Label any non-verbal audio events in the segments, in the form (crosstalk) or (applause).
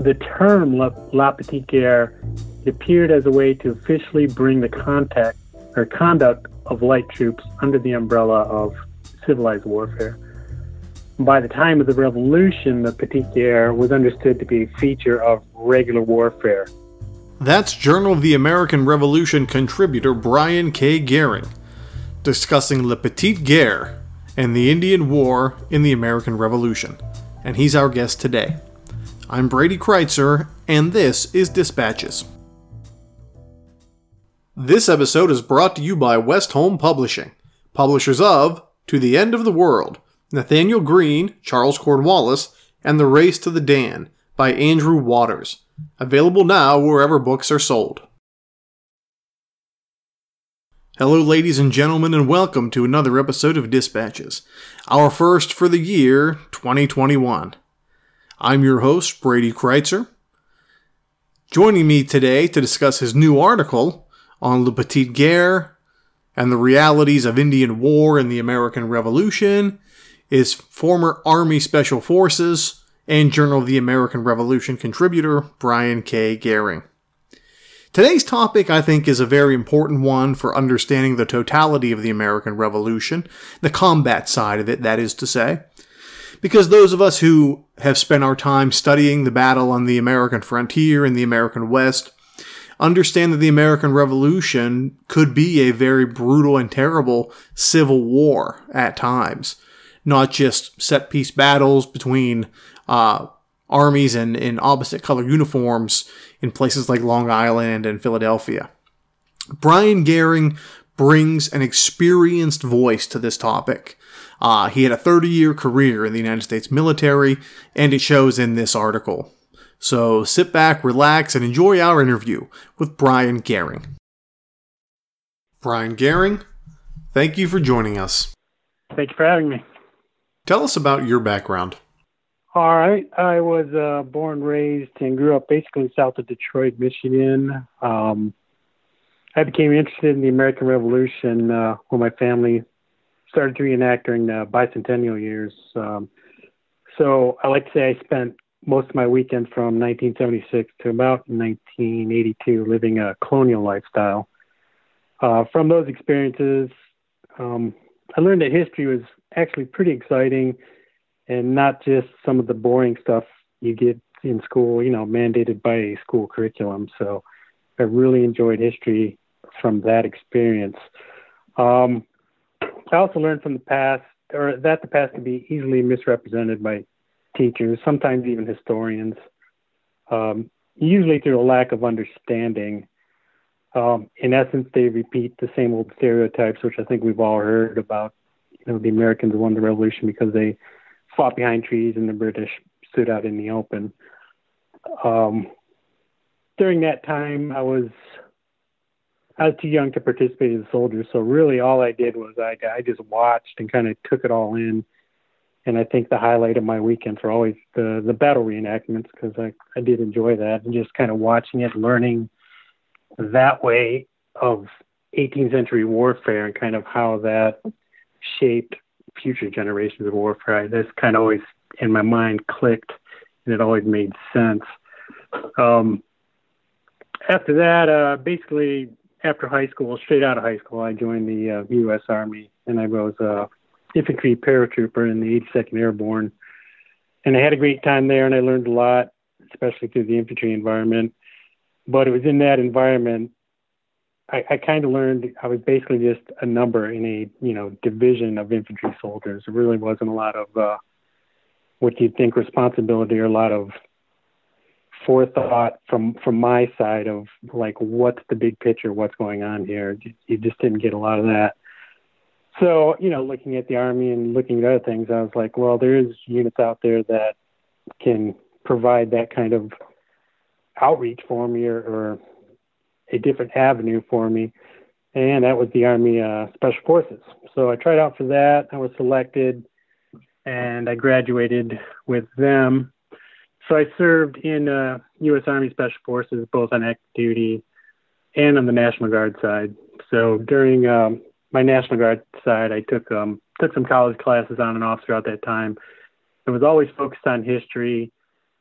The term La, La Petite Guerre appeared as a way to officially bring the contact or conduct of light troops under the umbrella of civilized warfare. By the time of the Revolution, the Petite Guerre was understood to be a feature of regular warfare. That's Journal of the American Revolution contributor Brian K. Gerring discussing La Petite Guerre and the Indian War in the American Revolution. And he's our guest today. I'm Brady Crytzer, and this is Dispatches. This episode is brought to you by Westholme Publishing, publishers of To the End of the World, Nathanael Greene, Charles Cornwallis, and The Race to the Dan by Andrew Waters. Available now wherever books are sold. Hello, ladies and gentlemen, and welcome to another episode of Dispatches, our first for the year 2021. I'm your host, Brady Crytzer. Joining me today to discuss his new article on Le Petite Guerre and the realities of Indian War and the American Revolution is former Army Special Forces and Journal of the American Revolution contributor Brian K. Gerring. Today's topic, I think, is a very important one for understanding the totality of the American Revolution, the combat side of it, that is to say because those of us who have spent our time studying the battle on the American frontier in the American West understand that the American Revolution could be a very brutal and terrible civil war at times, not just set piece battles between uh, armies in, in opposite color uniforms in places like Long Island and Philadelphia. Brian Gerring brings an experienced voice to this topic uh, he had a 30 year career in the United States military, and it shows in this article. So sit back, relax, and enjoy our interview with Brian Gerring. Brian Gerring, thank you for joining us. Thank you for having me. Tell us about your background. All right. I was uh, born, raised, and grew up basically south of Detroit, Michigan. Um, I became interested in the American Revolution uh, when my family started to reenact during the bicentennial years. Um, so I like to say I spent most of my weekends from 1976 to about 1982 living a colonial lifestyle. Uh, from those experiences, um, I learned that history was actually pretty exciting and not just some of the boring stuff you get in school, you know, mandated by a school curriculum. So I really enjoyed history from that experience. Um, I also learned from the past, or that the past can be easily misrepresented by teachers, sometimes even historians, um, usually through a lack of understanding. Um, in essence, they repeat the same old stereotypes, which I think we've all heard about. You know, the Americans won the revolution because they fought behind trees and the British stood out in the open. Um, during that time, I was I was too young to participate as a soldier, so really all I did was I I just watched and kind of took it all in. And I think the highlight of my weekends were always the the battle reenactments because I I did enjoy that and just kind of watching it, learning that way of 18th century warfare and kind of how that shaped future generations of warfare. This kind of always in my mind clicked, and it always made sense. Um, after that, uh, basically after high school, straight out of high school, I joined the uh, U.S. Army, and I was a infantry paratrooper in the 82nd Airborne. And I had a great time there, and I learned a lot, especially through the infantry environment. But it was in that environment I, I kind of learned I was basically just a number in a you know division of infantry soldiers. There really wasn't a lot of uh, what you'd think responsibility or a lot of forethought from from my side of like what's the big picture, what's going on here. You just didn't get a lot of that. So you know, looking at the army and looking at other things, I was like, well, there is units out there that can provide that kind of outreach for me or, or a different avenue for me. And that was the Army uh, Special Forces. So I tried out for that. I was selected and I graduated with them. So I served in uh, U.S. Army Special Forces, both on active duty and on the National Guard side. So during um, my National Guard side, I took um, took some college classes on and off throughout that time. It was always focused on history.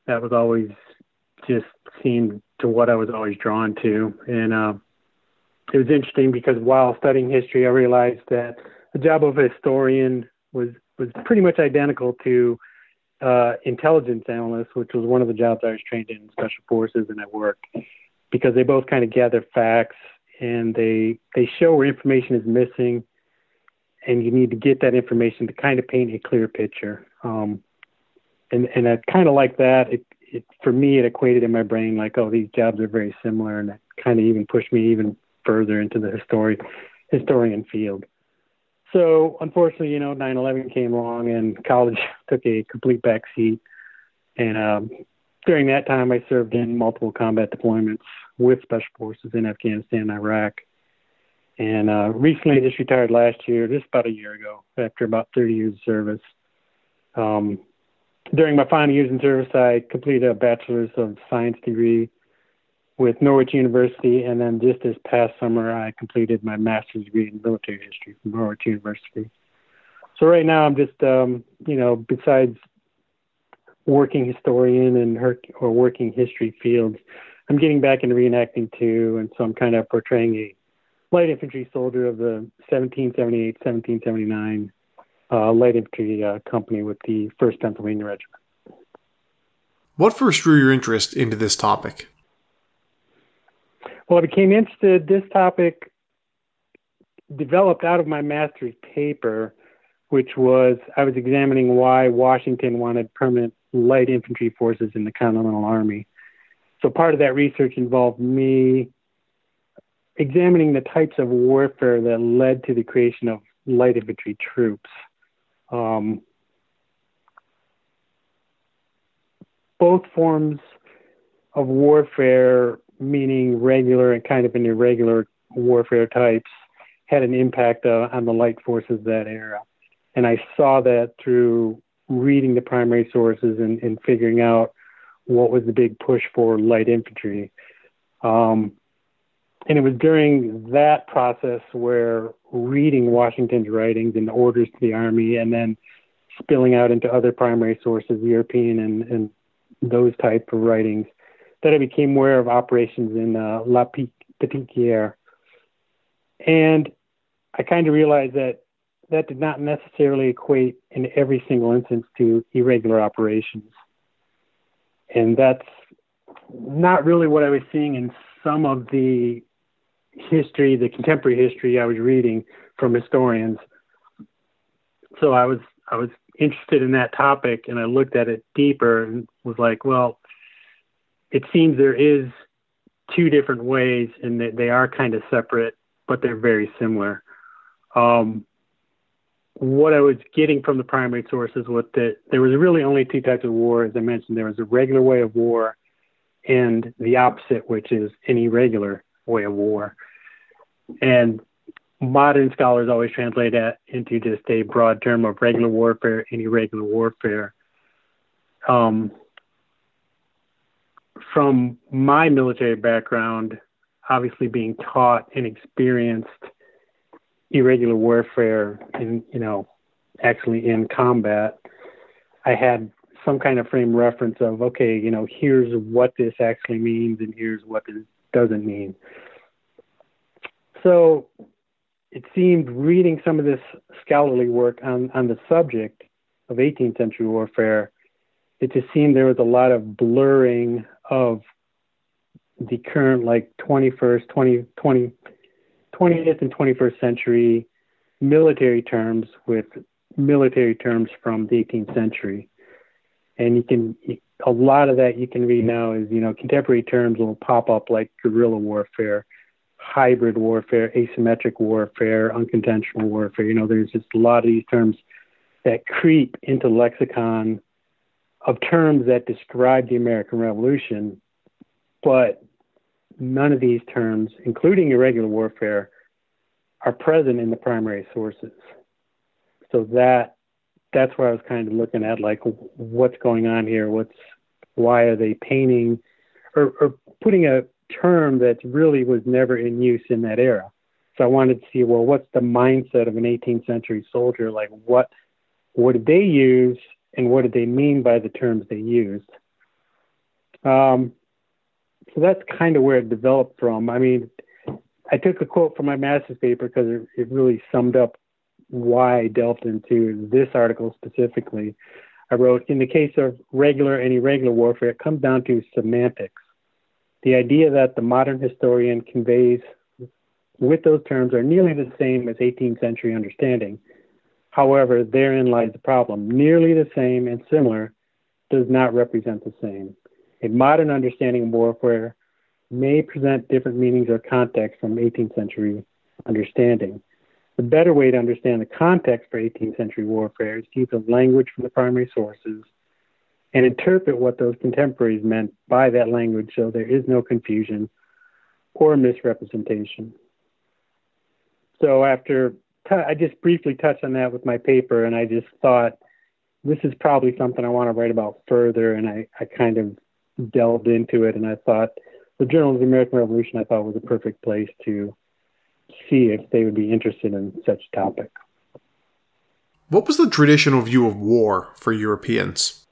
That was always just seemed to what I was always drawn to, and uh, it was interesting because while studying history, I realized that the job of a historian was was pretty much identical to uh, intelligence analyst, which was one of the jobs I was trained in special forces and at work, because they both kind of gather facts and they they show where information is missing, and you need to get that information to kind of paint a clear picture. Um, and and I kind of like that. It, it for me it equated in my brain like, oh, these jobs are very similar, and it kind of even pushed me even further into the history historian field. So unfortunately, you know, 9/11 came along and college (laughs) took a complete backseat. And um, during that time, I served in multiple combat deployments with special forces in Afghanistan and Iraq. And uh, recently, just retired last year, just about a year ago, after about 30 years of service. Um, during my final years in service, I completed a bachelor's of science degree with Norwich University, and then just this past summer, I completed my master's degree in military history from Norwich University. So right now, I'm just, um, you know, besides working historian and her, or working history fields, I'm getting back into reenacting too, and so I'm kind of portraying a light infantry soldier of the 1778, 1779 uh, light infantry uh, company with the First Pennsylvania Regiment. What first drew your interest into this topic? Well, I became interested. This topic developed out of my master's paper, which was I was examining why Washington wanted permanent light infantry forces in the Continental Army. So part of that research involved me examining the types of warfare that led to the creation of light infantry troops. Um, both forms of warfare meaning regular and kind of an irregular warfare types, had an impact uh, on the light forces that era. And I saw that through reading the primary sources and, and figuring out what was the big push for light infantry. Um, and it was during that process where reading Washington's writings and orders to the army and then spilling out into other primary sources, European and, and those type of writings, that I became aware of operations in uh, La Petite And I kind of realized that that did not necessarily equate in every single instance to irregular operations. And that's not really what I was seeing in some of the history, the contemporary history I was reading from historians. So I was I was interested in that topic and I looked at it deeper and was like, well, it seems there is two different ways and they, they are kind of separate, but they're very similar. Um, what I was getting from the primary sources was that there was really only two types of war. As I mentioned, there was a regular way of war and the opposite, which is an irregular way of war. And modern scholars always translate that into just a broad term of regular warfare and irregular warfare. Um, from my military background, obviously being taught and experienced irregular warfare and, you know, actually in combat, I had some kind of frame reference of, okay, you know, here's what this actually means and here's what it doesn't mean. So it seemed reading some of this scholarly work on, on the subject of 18th century warfare, it just seemed there was a lot of blurring of the current like 21st, 20, 20, 20th and 21st century military terms with military terms from the 18th century. And you can, a lot of that you can read now is, you know, contemporary terms will pop up like guerrilla warfare, hybrid warfare, asymmetric warfare, unconventional warfare. You know, there's just a lot of these terms that creep into lexicon of terms that describe the American Revolution, but none of these terms, including irregular warfare, are present in the primary sources. So that that's where I was kind of looking at like what's going on here, what's why are they painting or, or putting a term that really was never in use in that era. So I wanted to see well what's the mindset of an 18th century soldier like what what did they use and what did they mean by the terms they used. Um, so that's kind of where it developed from. I mean, I took a quote from my master's paper because it, it really summed up why I delved into this article specifically. I wrote, in the case of regular and irregular warfare, it comes down to semantics. The idea that the modern historian conveys with those terms are nearly the same as 18th century understanding. However, therein lies the problem. Nearly the same and similar does not represent the same. A modern understanding of warfare may present different meanings or context from 18th century understanding. The better way to understand the context for 18th century warfare is to use the language from the primary sources and interpret what those contemporaries meant by that language so there is no confusion or misrepresentation. So after t- I just briefly touched on that with my paper, and I just thought this is probably something I want to write about further, and I, I kind of delved into it, and I thought the Journal of the American Revolution I thought was a perfect place to see if they would be interested in such a topic. What was the traditional view of war for Europeans?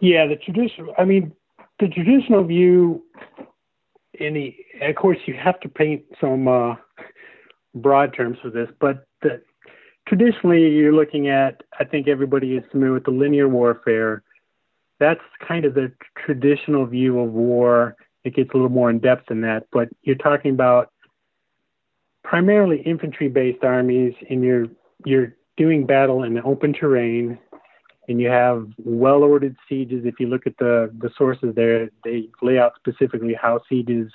Yeah, the traditional. I mean, the traditional view. In the, of course, you have to paint some uh, broad terms for this, but the, traditionally, you're looking at. I think everybody is familiar with the linear warfare, that's kind of the traditional view of war. It gets a little more in depth than that, but you're talking about primarily infantry-based armies, and you're you're doing battle in open terrain, and you have well-ordered sieges. If you look at the the sources there, they lay out specifically how sieges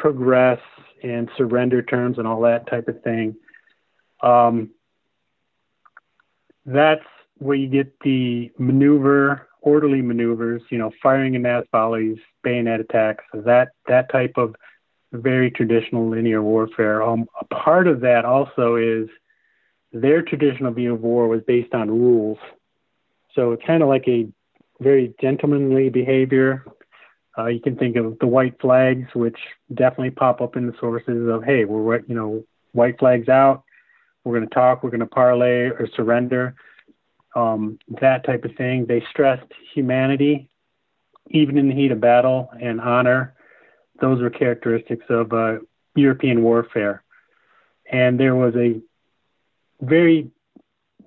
progress and surrender terms and all that type of thing. Um, that's where you get the maneuver orderly maneuvers, you know, firing in mass volleys, bayonet attacks, that that type of very traditional linear warfare. Um, a part of that also is their traditional view of war was based on rules. So it's kind of like a very gentlemanly behavior. Uh, you can think of the white flags, which definitely pop up in the sources of, hey, we're you know white flags out. We're going to talk. We're going to parley or surrender um, that type of thing. They stressed humanity, even in the heat of battle, and honor. Those were characteristics of uh, European warfare. And there was a very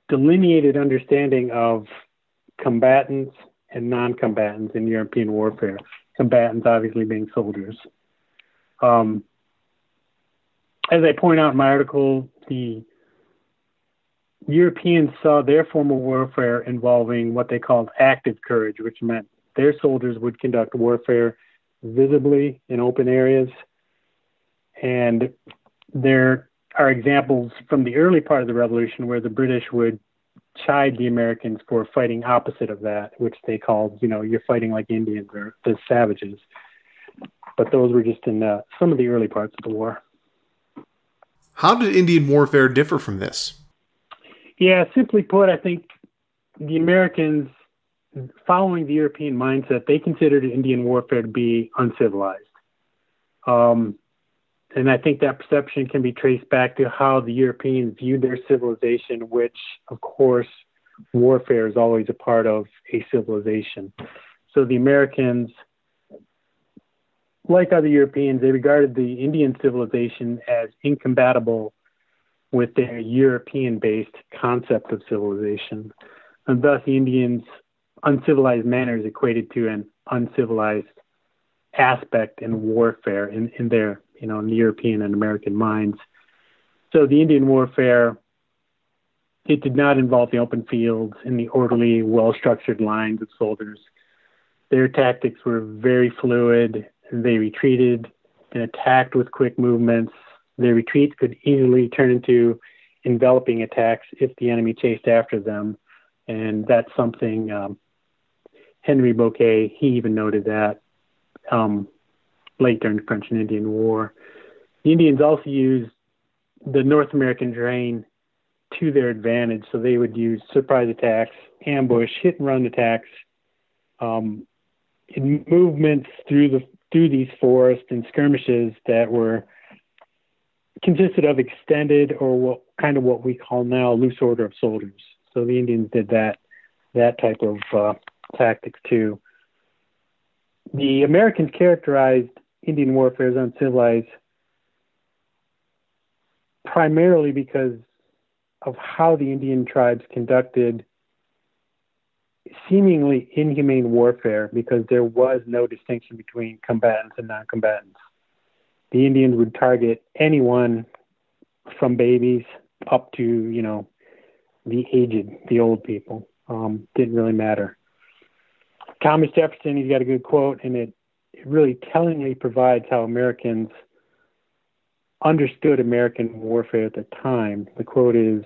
delineated understanding of combatants and non combatants in European warfare. Combatants, obviously, being soldiers. Um, as I point out in my article, the Europeans saw their form of warfare involving what they called active courage, which meant their soldiers would conduct warfare visibly in open areas. And there are examples from the early part of the revolution where the British would chide the Americans for fighting opposite of that, which they called, you know, you're fighting like Indians or the savages. But those were just in uh, some of the early parts of the war. How did Indian warfare differ from this? Yeah, simply put, I think the Americans, following the European mindset, they considered Indian warfare to be uncivilized. Um, and I think that perception can be traced back to how the Europeans viewed their civilization, which, of course, warfare is always a part of a civilization. So the Americans, like other Europeans, they regarded the Indian civilization as incompatible with their European based concept of civilization. And thus, the Indians' uncivilized manners equated to an uncivilized aspect in warfare in, in their, you know, in the European and American minds. So the Indian warfare, it did not involve the open fields and the orderly, well structured lines of soldiers. Their tactics were very fluid. They retreated and attacked with quick movements their retreats could easily turn into enveloping attacks if the enemy chased after them. and that's something um, Henry Bouquet he even noted that um, late during the French and Indian War. The Indians also used the North American terrain to their advantage, so they would use surprise attacks, ambush, hit and run attacks, um, movements through the through these forests and skirmishes that were consisted of extended or what kind of what we call now loose order of soldiers. So the Indians did that that type of uh, tactics too. The Americans characterized Indian warfare is uncivilized primarily because of how the Indian tribes conducted seemingly inhumane warfare because there was no distinction between combatants and non combatants. The Indians would target anyone from babies up to, you know, the aged, the old people. Um, didn't really matter. Thomas Jefferson, he's got a good quote, and it, it really tellingly provides how Americans understood American warfare at the time. The quote is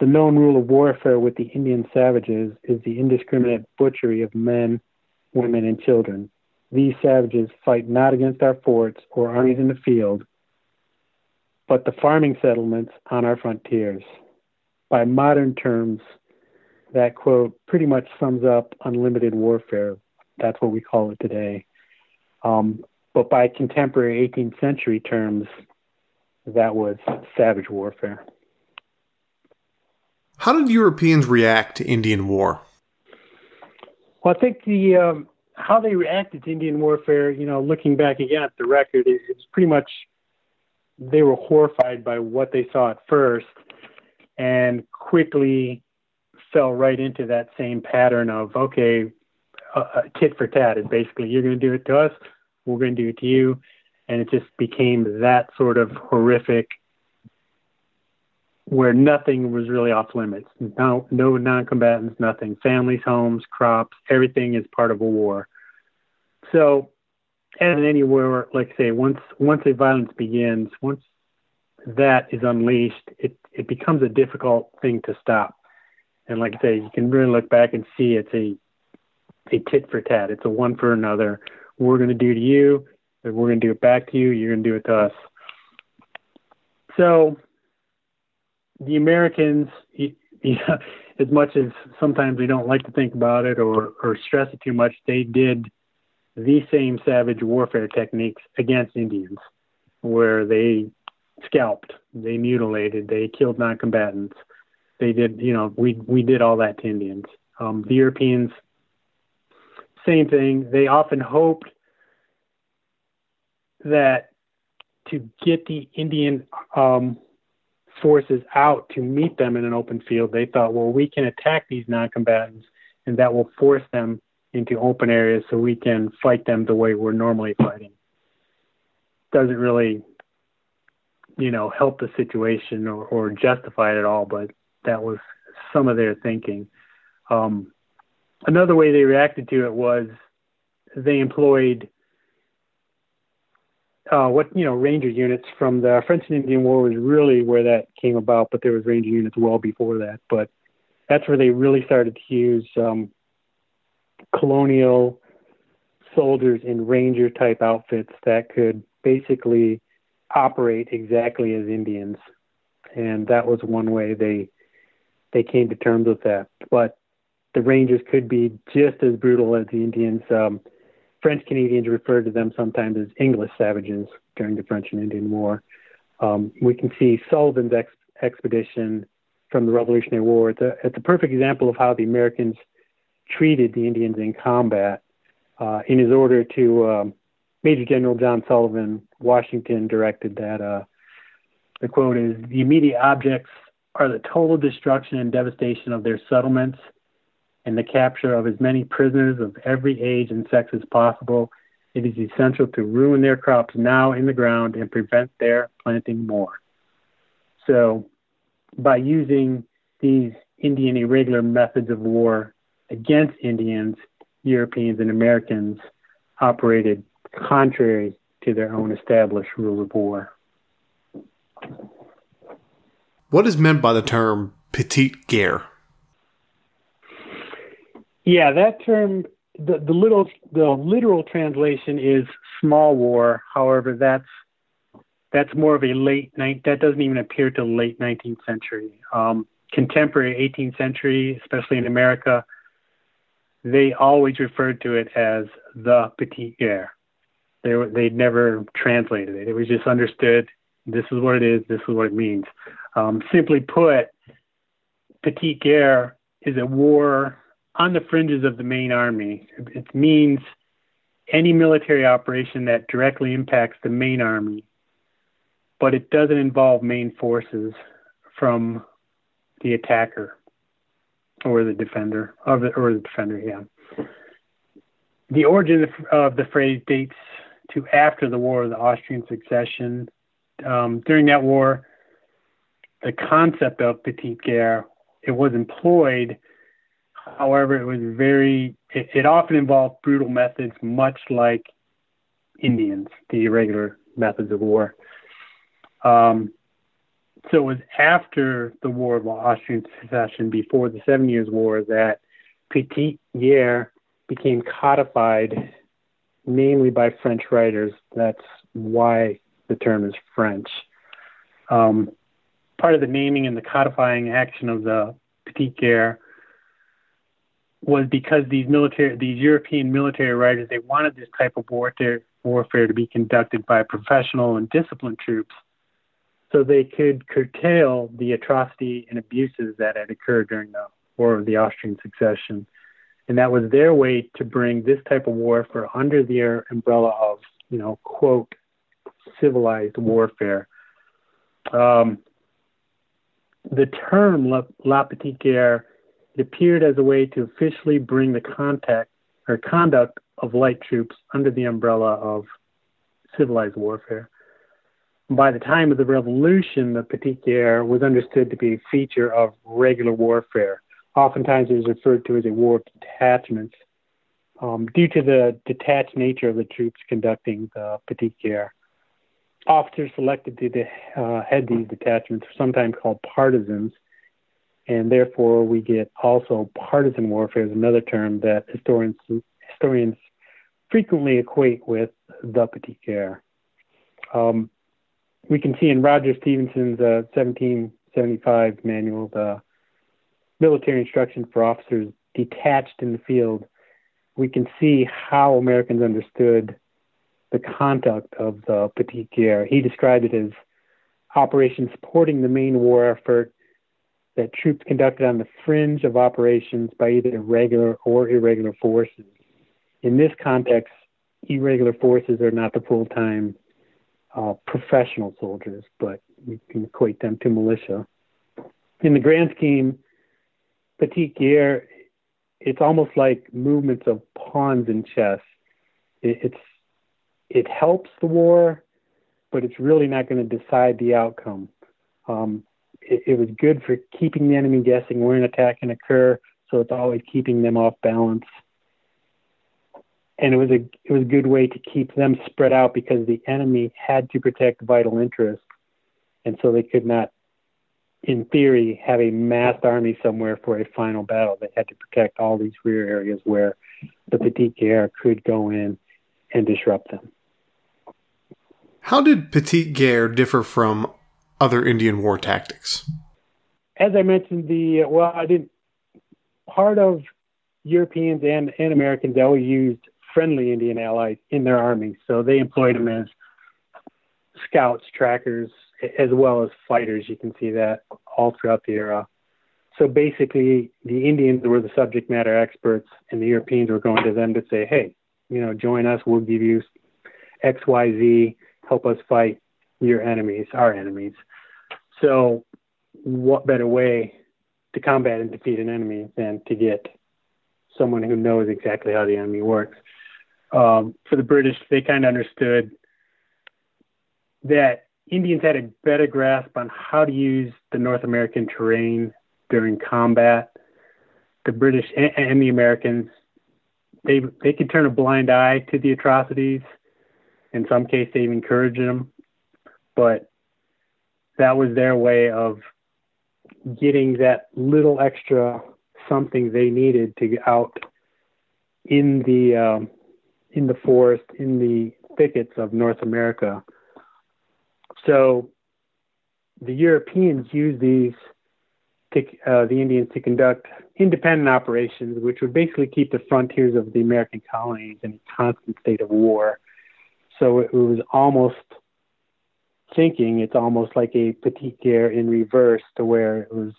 The known rule of warfare with the Indian savages is the indiscriminate butchery of men, women, and children. These savages fight not against our forts or armies in the field, but the farming settlements on our frontiers. By modern terms, that quote pretty much sums up unlimited warfare. That's what we call it today. Um, but by contemporary 18th century terms, that was savage warfare. How did Europeans react to Indian War? Well, I think the um, how they reacted to Indian warfare, you know, looking back again at the record, it's pretty much they were horrified by what they saw at first, and quickly fell right into that same pattern of okay, uh, uh tit for tat is basically you're going to do it to us, we're going to do it to you, and it just became that sort of horrific where nothing was really off limits. No, no non-combatants, nothing. Families, homes, crops, everything is part of a war. So, and anywhere, like I say, once once a violence begins, once that is unleashed, it it becomes a difficult thing to stop. And like I say, you can really look back and see it's a a tit for tat. It's a one for another. We're going to do to you, we're going to do it back to you. You're going to do it to us. So the Americans, (laughs) as much as sometimes we don't like to think about it or, or stress it too much, they did the same savage warfare techniques against Indians, where they scalped, they mutilated, they killed non-combatants. They did, you know, we we did all that to Indians. Um, the Europeans, same thing. They often hoped that to get the Indian um, forces out to meet them in an open field, they thought, well, we can attack these non-combatants, and that will force them into open areas so we can fight them the way we're normally fighting. Doesn't really, you know, help the situation or, or justify it at all, but that was some of their thinking. Um, another way they reacted to it was they employed uh, what you know ranger units from the French and Indian War was really where that came about, but there was ranger units well before that. But that's where they really started to use um, colonial soldiers in ranger type outfits that could basically operate exactly as Indians, and that was one way they they came to terms with that. But the Rangers could be just as brutal as the Indians. Um, French Canadians referred to them sometimes as English savages during the French and Indian War. Um, we can see Sullivan's ex- expedition from the Revolutionary War. It's a, it's a perfect example of how the Americans treated the Indians in combat. Uh, in his order to um, Major General John Sullivan, Washington directed that uh, the quote is the immediate objects are the total destruction and devastation of their settlements and the capture of as many prisoners of every age and sex as possible, it is essential to ruin their crops now in the ground and prevent their planting more. So, by using these Indian irregular methods of war against Indians, Europeans, and Americans operated contrary to their own established rule of war. What is meant by the term petite guerre? Yeah, that term, the, the little, the literal translation is small war. However, that's that's more of a late night. That doesn't even appear till late 19th century. Um, contemporary 18th century, especially in America, they always referred to it as the petite guerre. They they never translated it. It was just understood. This is what it is. This is what it means. Um, simply put, petite guerre is a war on the fringes of the main army. It means any military operation that directly impacts the main army, but it doesn't involve main forces from the attacker or the defender of the, or the defender. Yeah. The origin of the phrase dates to after the War of the Austrian Succession. Um, during that war, the concept of petite guerre it was employed. However, it was very it, it often involved brutal methods, much like Indians, the irregular methods of war. Um, so it was after the War of Austrian Succession, before the Seven Years' War, that Petite Guerre became codified mainly by French writers. That's why the term is French. Um, part of the naming and the codifying action of the Petite Guerre was because these military, these European military writers, they wanted this type of warfare, warfare to be conducted by professional and disciplined troops so they could curtail the atrocity and abuses that had occurred during the War of the Austrian Succession. And that was their way to bring this type of warfare under the umbrella of, you know, quote, civilized warfare. Um, the term La, La Petite Guerre it appeared as a way to officially bring the contact or conduct of light troops under the umbrella of civilized warfare by the time of the revolution, the petite guerre was understood to be a feature of regular warfare. Oftentimes, it was referred to as a war of detachments um, due to the detached nature of the troops conducting the petite guerre. Officers selected to uh, head these detachments were sometimes called partisans, and therefore we get also partisan warfare is another term that historians historians frequently equate with the petit guerre. Um, we can see in Roger Stevenson's uh, 1775 manual, the military instruction for officers detached in the field, we can see how Americans understood the conduct of the Petit Guerre. He described it as operations supporting the main war effort that troops conducted on the fringe of operations by either regular or irregular forces. In this context, irregular forces are not the full time uh, professional soldiers, but you can equate them to militia. In the grand scheme, petite guerre, it's almost like movements of pawns in chess. It, it's it helps the war, but it's really not going to decide the outcome. Um, it, it was good for keeping the enemy guessing where an attack can occur, so it's always keeping them off balance and it was a it was a good way to keep them spread out because the enemy had to protect vital interests, and so they could not, in theory, have a massed army somewhere for a final battle. They had to protect all these rear areas where the Petite Guerre could go in and disrupt them. How did Petite Guerre differ from other Indian war tactics? As I mentioned, the well, I didn't. Part of Europeans and, and Americans always used friendly Indian allies in their armies, So they employed them as scouts, trackers, as well as fighters. You can see that all throughout the era. So basically, the Indians were the subject matter experts, and the Europeans were going to them to say, hey, you know, join us. We'll give you X, Y, Z. Help us fight your enemies, our enemies. So, what better way to combat and defeat an enemy than to get someone who knows exactly how the enemy works? um, for the British, they kind of understood that Indians had a better grasp on how to use the North American terrain during combat. The British and, and the Americans, they they could turn a blind eye to the atrocities. In some cases, they even encouraged them, but that was their way of getting that little extra something they needed to get out in the um, in the forest, in the thickets of North America. So the Europeans used these to, uh, the Indians to conduct independent operations, which would basically keep the frontiers of the American colonies in a constant state of war. So it, it was almost thinking it's almost like a petite guerre in reverse, to where it was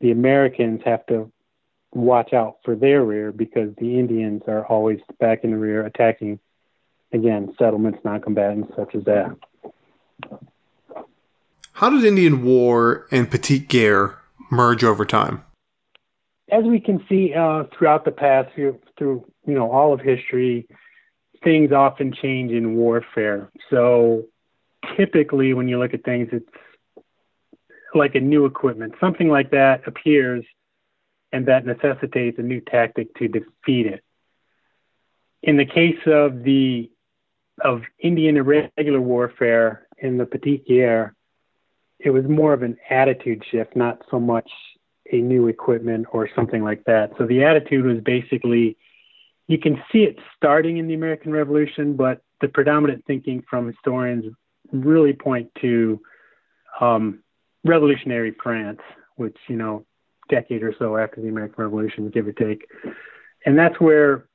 the Americans have to watch out for their rear because the Indians are always back in the rear attacking again settlements, non-combatants such as that. How did Indian War and Petite Guerre merge over time? As we can see uh, throughout the past, through, through you know all of history, things often change in warfare. So typically, when you look at things, it's like a new equipment. Something like that appears, and that necessitates a new tactic to defeat it. In the case of the of Indian irregular warfare in the Petite Guerre, it was more of an attitude shift, not so much a new equipment or something like that. So the attitude was basically you can see it starting in the American Revolution, but the predominant thinking from historians really point to um, revolutionary France, which, you know, decade or so after the American Revolution, give or take. And that's where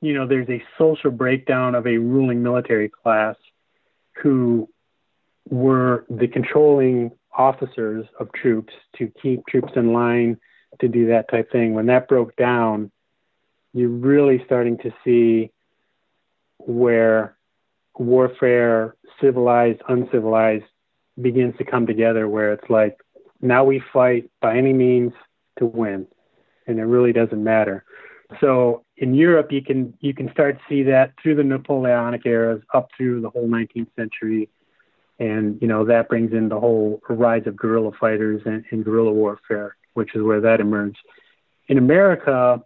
you know, there's a social breakdown of a ruling military class who were the controlling officers of troops to keep troops in line to do that type thing. When that broke down, you're really starting to see where warfare, civilized, uncivilized, begins to come together where it's like now we fight by any means to win and it really doesn't matter so in Europe, you can you can start to see that through the Napoleonic eras up through the whole 19th century, and you know that brings in the whole rise of guerrilla fighters and, and guerrilla warfare, which is where that emerged. In America,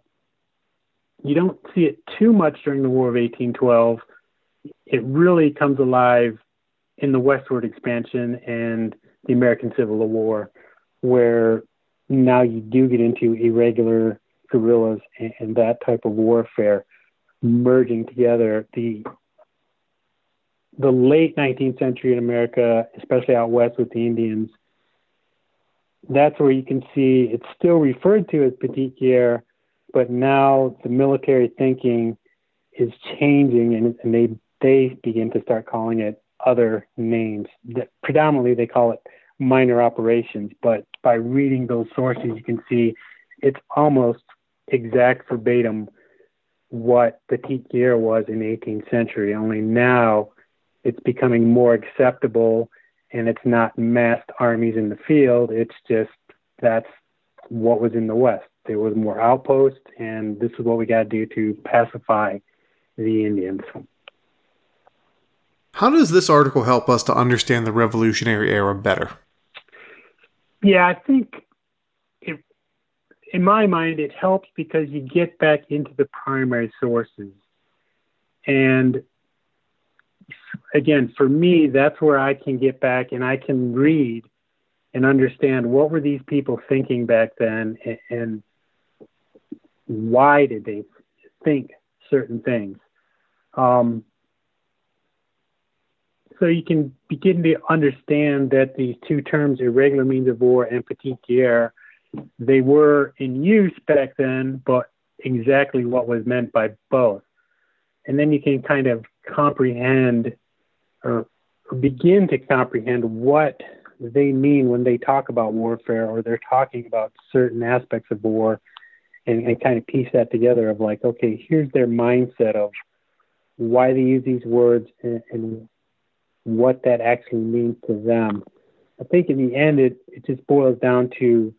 you don't see it too much during the War of 1812. It really comes alive in the westward expansion and the American Civil War, where now you do get into irregular guerrillas and, and that type of warfare merging together. The the late 19th century in America, especially out west with the Indians, that's where you can see it's still referred to as Petite Guerre, but now the military thinking is changing and, and they they begin to start calling it other names. Predominantly, they call it minor operations, but by reading those sources, you can see it's almost exact verbatim what petite guerre was in the 18th century. Only now it's becoming more acceptable, and it's not massed armies in the field. It's just that's what was in the West. There was more outposts, and this is what we got to do to pacify the Indians. How does this article help us to understand the Revolutionary Era better? Yeah, I think in my mind, it helps because you get back into the primary sources. And again, for me, that's where I can get back and I can read and understand what were these people thinking back then and, and why did they think certain things. Um, so you can begin to understand that these two terms, irregular means of war and petite guerre, they were in use back then, but exactly what was meant by both. And then you can kind of comprehend or, or begin to comprehend what they mean when they talk about warfare or they're talking about certain aspects of war and, and kind of piece that together of like, okay, here's their mindset of why they use these words and, and what that actually means to them. I think in the end, it, it just boils down to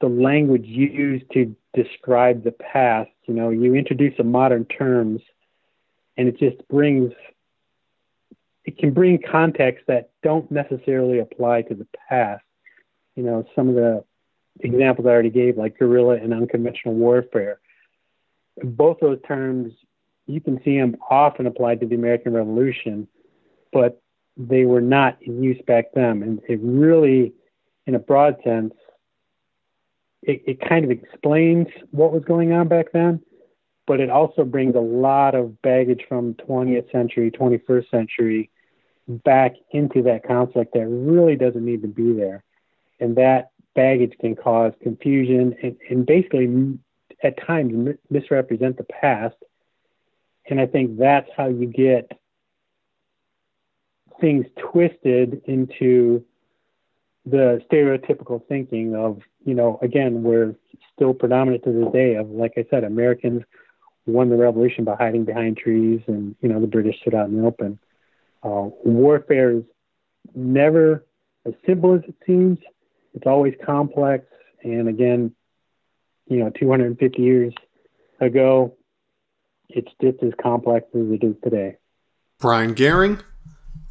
the language used to describe the past. You know, you introduce some modern terms, and it just brings it can bring context that don't necessarily apply to the past. You know, some of the examples I already gave, like guerrilla and unconventional warfare. Both those terms, you can see them often applied to the American Revolution, but they were not in use back then. And it really, in a broad sense, it, it kind of explains what was going on back then, but it also brings a lot of baggage from 20th century, 21st century back into that conflict that really doesn't need to be there. And that baggage can cause confusion and, and basically, at times, misrepresent the past. And I think that's how you get things twisted into the stereotypical thinking of, you know, again, we're still predominant to this day of, like I said, Americans won the revolution by hiding behind trees and, you know, the British stood out in the open. Uh, warfare is never as simple as it seems. It's always complex. And again, you know, 250 years ago, it's just as complex as it is today. Brian Gerring,